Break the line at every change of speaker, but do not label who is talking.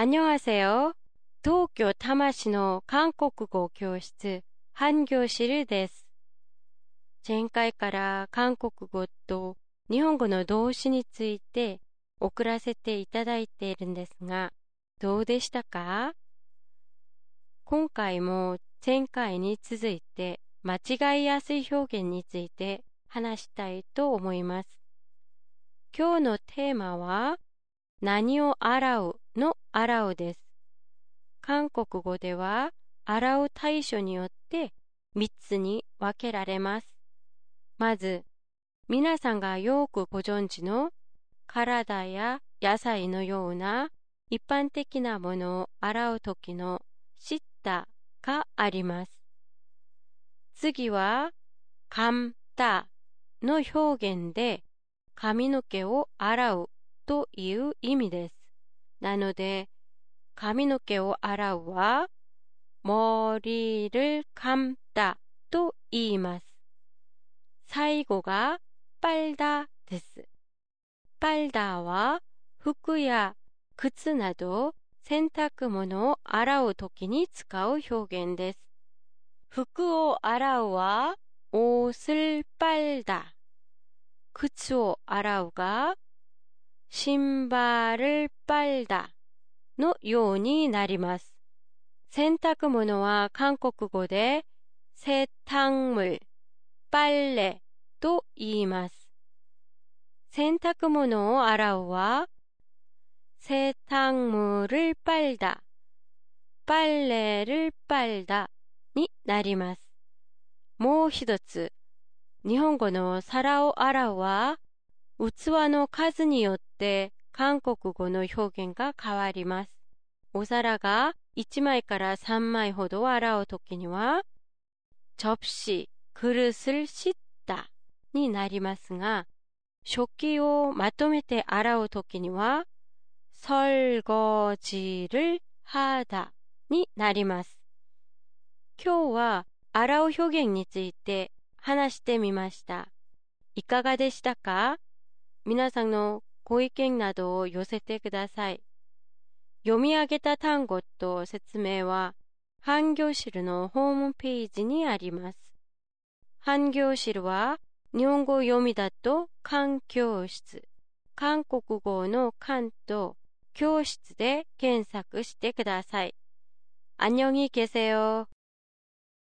안녕하세요. 도쿄 타마시노 한국어 교室 한교실 です。前回から韓国語と日本語の動詞について送らせていただいているんですが、どうでしたか今回も前回に続いて間違いやすい表現について話したいと思います。今日のテーマは何を洗うの 洗うです。韓国語では洗う対処によって3つに分けられます。まず、皆さんがよくご存知の体や野菜のような一般的なものを洗うときの知ったがあります。次は、かんだの表現で髪の毛を洗うという意味です。なので、髪の毛を洗うは、머리를감다と言います。最後が、빨다です。빨다は、服や靴など洗濯物を洗うときに使う表現です。服を洗うは、옷을빨다。靴を洗うが、 신발을빨다のようになります。洗濯物は韓国語で세탁물、빨래と言います。洗濯物を洗うは세탁물을빨다、빨래를 빨다になります。もう一つ、日本語の皿を洗うは 器の数によって韓国語の表現が変わります。お皿が1枚から3枚ほど洗うときには、접시그릇을 씻다になりますが、食器をまとめて洗うときには、설거지를 하다になります。今日は洗う表現について話してみました。いかがでしたか 皆さんのご意見などを寄せてください。読み上げた単語と説明は、半行汁のホームページにあります。半行汁は、日本語読みだと環教室、韓国語の関と教室で検索してください。안녕히계세요